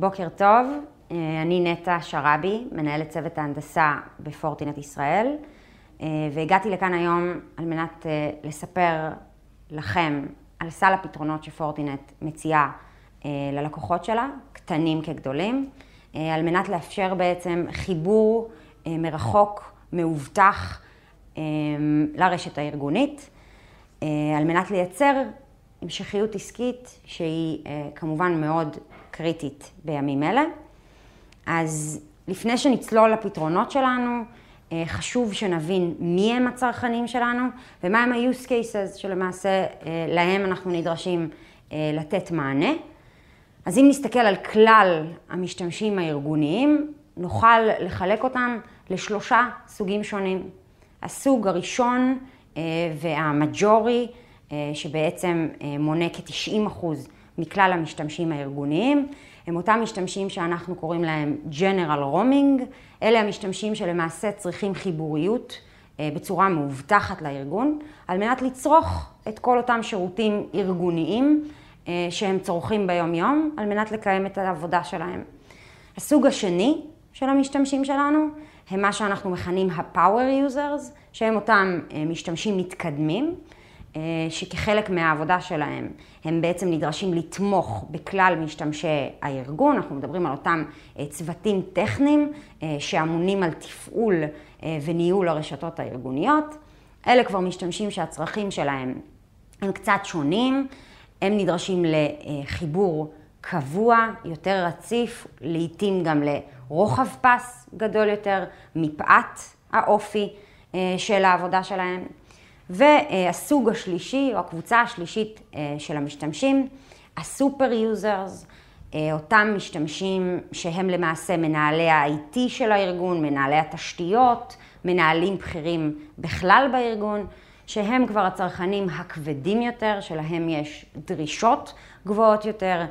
בוקר טוב, אני נטע שראבי, מנהלת צוות ההנדסה בפורטינט ישראל, והגעתי לכאן היום על מנת לספר לכם על סל הפתרונות שפורטינט מציעה ללקוחות שלה, קטנים כגדולים, על מנת לאפשר בעצם חיבור מרחוק, מאובטח, לרשת הארגונית, על מנת לייצר המשכיות עסקית שהיא כמובן מאוד קריטית בימים אלה. אז לפני שנצלול לפתרונות שלנו, חשוב שנבין מי הם הצרכנים שלנו ומה הם ה-use cases שלמעשה להם אנחנו נדרשים לתת מענה. אז אם נסתכל על כלל המשתמשים הארגוניים, נוכל לחלק אותם לשלושה סוגים שונים. הסוג הראשון והמג'ורי, שבעצם מונה כ-90% מכלל המשתמשים הארגוניים, הם אותם משתמשים שאנחנו קוראים להם General Roaming, אלה המשתמשים שלמעשה צריכים חיבוריות בצורה מאובטחת לארגון, על מנת לצרוך את כל אותם שירותים ארגוניים שהם צורכים ביום יום, על מנת לקיים את העבודה שלהם. הסוג השני של המשתמשים שלנו, הם מה שאנחנו מכנים ה-Power Users, שהם אותם משתמשים מתקדמים, שכחלק מהעבודה שלהם הם בעצם נדרשים לתמוך בכלל משתמשי הארגון, אנחנו מדברים על אותם צוותים טכניים שאמונים על תפעול וניהול הרשתות הארגוניות. אלה כבר משתמשים שהצרכים שלהם הם קצת שונים, הם נדרשים לחיבור קבוע, יותר רציף, לעתים גם לרוחב פס גדול יותר, מפאת האופי של העבודה שלהם. והסוג השלישי, או הקבוצה השלישית של המשתמשים, ה super users, אותם משתמשים שהם למעשה מנהלי ה-IT של הארגון, מנהלי התשתיות, מנהלים בכירים בכלל בארגון, שהם כבר הצרכנים הכבדים יותר, שלהם יש דרישות גבוהות יותר,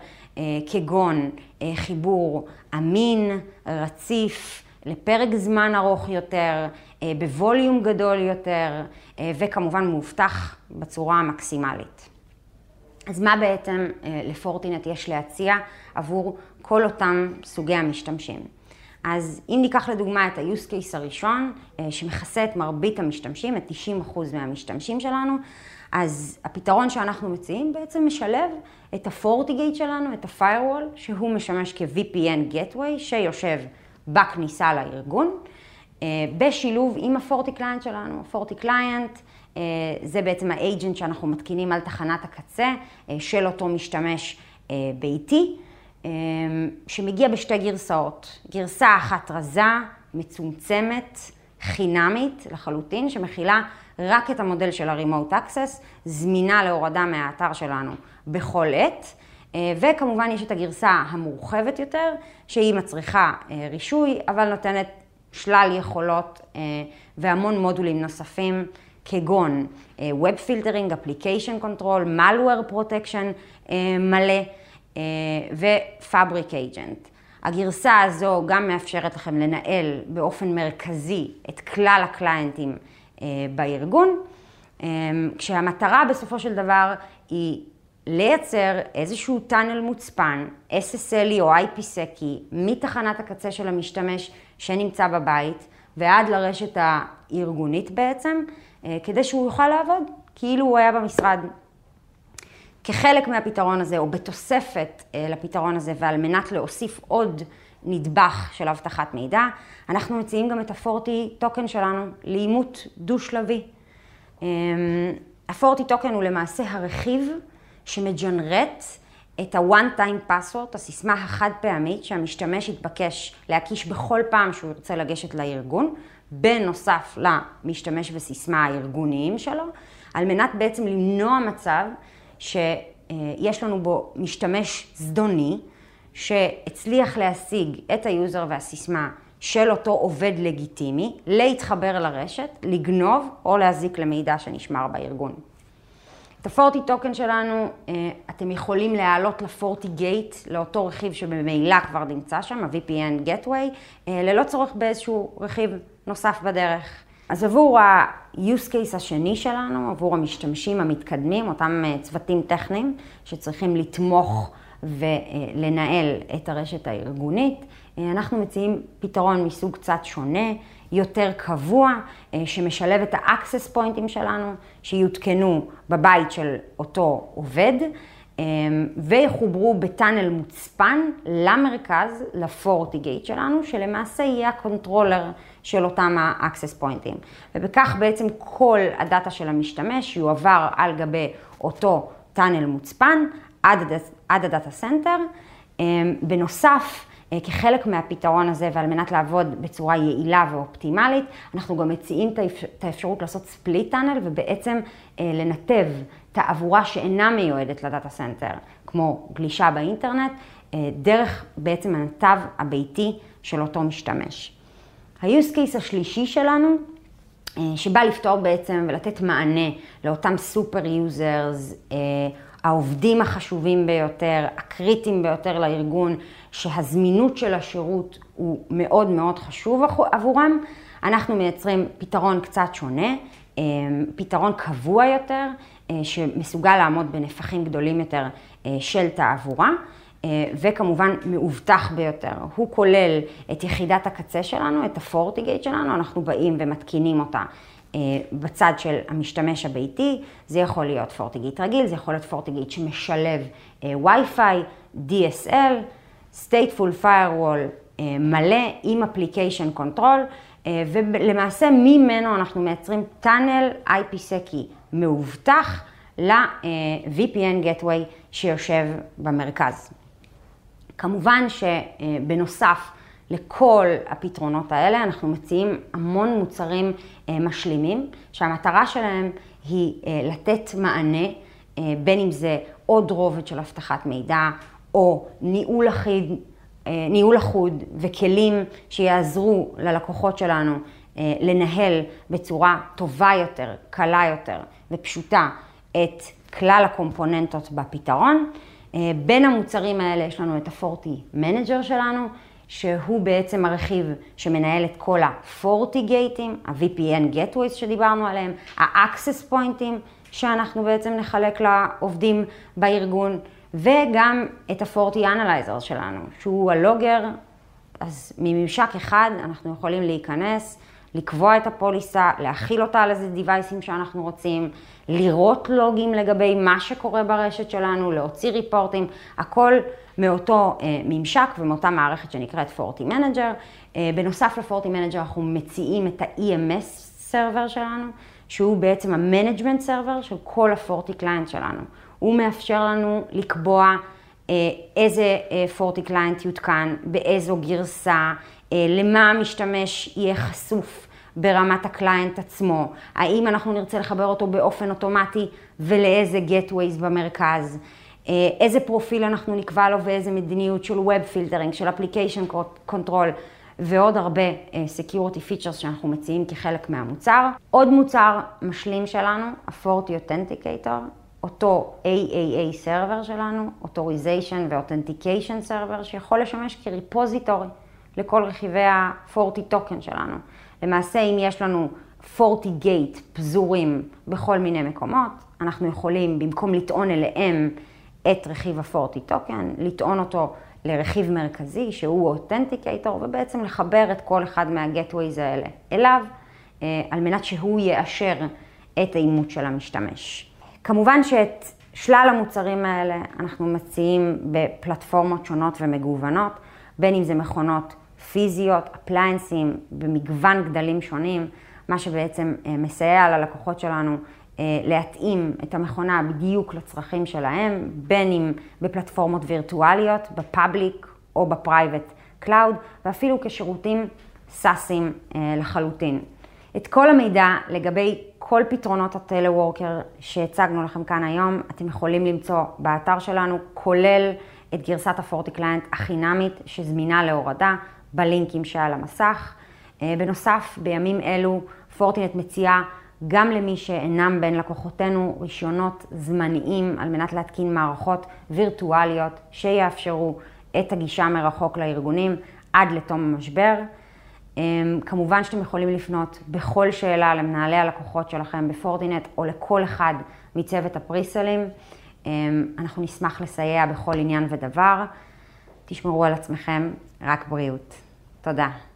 כגון חיבור אמין, רציף, לפרק זמן ארוך יותר, בווליום גדול יותר, וכמובן מאובטח בצורה המקסימלית. אז מה בעצם לפורטינט יש להציע עבור כל אותם סוגי המשתמשים? אז אם ניקח לדוגמה את ה-use case הראשון, שמכסה את מרבית המשתמשים, את 90% מהמשתמשים שלנו, אז הפתרון שאנחנו מציעים בעצם משלב את ה-FortiGate שלנו, את ה-Firewall, שהוא משמש כ-VPN Gateway, שיושב בכניסה לארגון, בשילוב עם ה-FortiClient שלנו. ה-FortiClient זה בעצם ה-agent שאנחנו מתקינים על תחנת הקצה של אותו משתמש ביתי, שמגיע בשתי גרסאות. גרסה אחת רזה, מצומצמת, חינמית לחלוטין, שמכילה רק את המודל של ה-Remote Access, זמינה להורדה מהאתר שלנו בכל עת. וכמובן יש את הגרסה המורחבת יותר, שהיא מצריכה רישוי, אבל נותנת שלל יכולות והמון מודולים נוספים, כגון Web Filtering, Application Control, Malware Protection מלא ו-Fabric Agent. הגרסה הזו גם מאפשרת לכם לנהל באופן מרכזי את כלל הקליינטים בארגון, כשהמטרה בסופו של דבר היא לייצר איזשהו טאנל מוצפן, SSL או IPsec מתחנת הקצה של המשתמש שנמצא בבית ועד לרשת הארגונית בעצם, כדי שהוא יוכל לעבוד כאילו הוא היה במשרד. כחלק מהפתרון הזה, או בתוספת לפתרון הזה, ועל מנת להוסיף עוד נדבך של אבטחת מידע, אנחנו מציעים גם את הפורטי טוקן שלנו לאימות דו-שלבי. הפורטי טוקן הוא למעשה הרכיב שמג'נרט את ה-one time password, הסיסמה החד פעמית שהמשתמש יתבקש להקיש בכל פעם שהוא ירצה לגשת לארגון, בנוסף למשתמש וסיסמה הארגוניים שלו, על מנת בעצם למנוע מצב שיש לנו בו משתמש זדוני, שהצליח להשיג את ה user והסיסמה של אותו עובד לגיטימי, להתחבר לרשת, לגנוב או להזיק למידע שנשמר בארגון. את ה FortiToken שלנו אתם יכולים להעלות ל FortiGate, לאותו רכיב שבמילא כבר נמצא שם, ה-VPN Gateway, ללא צורך באיזשהו רכיב נוסף בדרך. אז עבור ה-use case השני שלנו, עבור המשתמשים המתקדמים, אותם צוותים טכניים שצריכים לתמוך ולנהל את הרשת הארגונית. אנחנו מציעים פתרון מסוג קצת שונה, יותר קבוע, שמשלב את ה-access pointים שלנו, שיותקנו בבית של אותו עובד. אמ, ויחוברו בטאנל מוצפן למרכז, ל FortiGate שלנו, שלמעשה יהיה ה controller של אותם ה-access pointים. ובכך בעצם כל ה data של המשתמש יועבר על גבי אותו tunnel מוצפן עד, עד ה data center. אמ, בנוסף, אה, כחלק מהפתרון הזה ועל מנת לעבוד בצורה יעילה ואופטימלית, אנחנו גם מציעים את האפשרות לעשות split tunnel ובעצם אה, לנתב תעבורה שאינה מיועדת ל data center, כמו גלישה באינטרנט, אה, דרך בעצם הנתב הביתי של אותו משתמש. ה-use case השלישי שלנו, שבא לפתור בעצם ולתת מענה לאותם super users, העובדים החשובים ביותר, הקריטיים ביותר לארגון, שהזמינות של השירות הוא מאוד מאוד חשוב עבורם. אנחנו מייצרים פתרון קצת שונה, אה, פתרון קבוע יותר, אה, שמסוגל לעמוד בנפחים גדולים יותר אה, של תעבורה. וכמובן מאובטח ביותר. הוא כולל את יחידת הקצה שלנו, את הפורטיגייט שלנו, אנחנו באים ומתקינים אותה בצד של המשתמש הביתי, זה יכול להיות פורטיגייט רגיל, זה יכול להיות פורטיגייט שמשלב וי-פיי, DSL, stateful firewall אה, מלא עם application control, אה, ולמעשה ממנו אנחנו מייצרים טאנל IPSEC מאובטח ל-VPN Gateway שיושב במרכז. כמובן שבנוסף לכל הפתרונות האלה אנחנו מציעים המון מוצרים אה, משלימים, שהמטרה שלהם היא לתת מענה, בין אם זה עוד רובד של אבטחת מידע, או ניהול אחיד, אה, ניהול אחוד וכלים שיעזרו ללקוחות שלנו אה, לנהל בצורה טובה יותר, קלה יותר ופשוטה את כלל הקומפוננטות בפתרון. אה, בין המוצרים האלה יש לנו את ה FortiManager שלנו, שהוא בעצם הרכיב שמנהל את כל ה FortiGate ים, ה-VPN Gateways שדיברנו עליהם, ה-access pointים שאנחנו בעצם נחלק לעובדים בארגון. וגם את ה-40 Analyzer שלנו, שהוא הלוגר, אז מממשק אחד אנחנו יכולים להיכנס, לקבוע את הפוליסה, להכיל אותה על איזה דיווייסים שאנחנו רוצים, לראות לוגים לגבי מה שקורה ברשת שלנו, להוציא ריפורטים, הכל מאותו אה, ממשק ומאותה מערכת שנקראת 40 Manager. אה, בנוסף ל-40 Manager אנחנו מציעים את ה-EMS סרבר שלנו, שהוא בעצם ה-Management server של כל ה FortiClient שלנו. הוא מאפשר לנו לקבוע אה, איזה FortiClient יותקן, באיזו גרסה, אה, למה המשתמש יהיה חשוף ברמת ה client עצמו, האם אנחנו נרצה לחבר אותו באופן אוטומטי ולאיזה gateways במרכז, אה, איזה פרופיל אנחנו נקבע לו ואיזה מדיניות של Web Filtering, של Application Control. ועוד הרבה Security Features שאנחנו מציעים כחלק מהמוצר. עוד מוצר משלים שלנו, ה-40 Authenticator, אותו AAA סרבר שלנו, Authorization ו-Authentication Server, שיכול לשמש כריפוזיטורי לכל רכיבי ה-40 token שלנו. למעשה, אם יש לנו 40 gate פזורים בכל מיני מקומות, אנחנו יכולים, במקום לטעון אליהם את רכיב ה-40 token, לטעון אותו לרכיב מרכזי שהוא Authenticator, ובעצם לחבר את כל אחד מה-Gateways האלה אליו, אה, על מנת שהוא יאשר את האימות של המשתמש. כמובן שאת שלל המוצרים האלה אנחנו מציעים בפלטפורמות שונות ומגוונות, בין אם זה מכונות פיזיות, אפליינסים, במגוון גדלים שונים, מה שבעצם אה, מסייע ללקוחות שלנו להתאים את המכונה בדיוק לצרכים שלהם, בין אם בפלטפורמות וירטואליות, ב public או ב private cloud, ואפילו כשירותים SaaS ים אה, לחלוטין. את כל המידע לגבי כל פתרונות ה teleworker שהצגנו לכם כאן היום, אתם יכולים למצוא באתר שלנו, כולל את גרסת ה FortiClient החינמית שזמינה להורדה בלינקים שעל המסך. אה, בנוסף, בימים אלו פורטינט מציעה גם למי שאינם בין לקוחותינו רישיונות זמניים על מנת להתקין מערכות וירטואליות שיאפשרו את הגישה מרחוק לארגונים עד לתום המשבר. אמ, כמובן שאתם יכולים לפנות בכל שאלה למנהלי הלקוחות שלכם בפורטינט או לכל אחד מצוות הפריסלים. אנחנו נשמח לסייע בכל עניין ודבר. תשמרו על עצמכם, רק בריאות. תודה.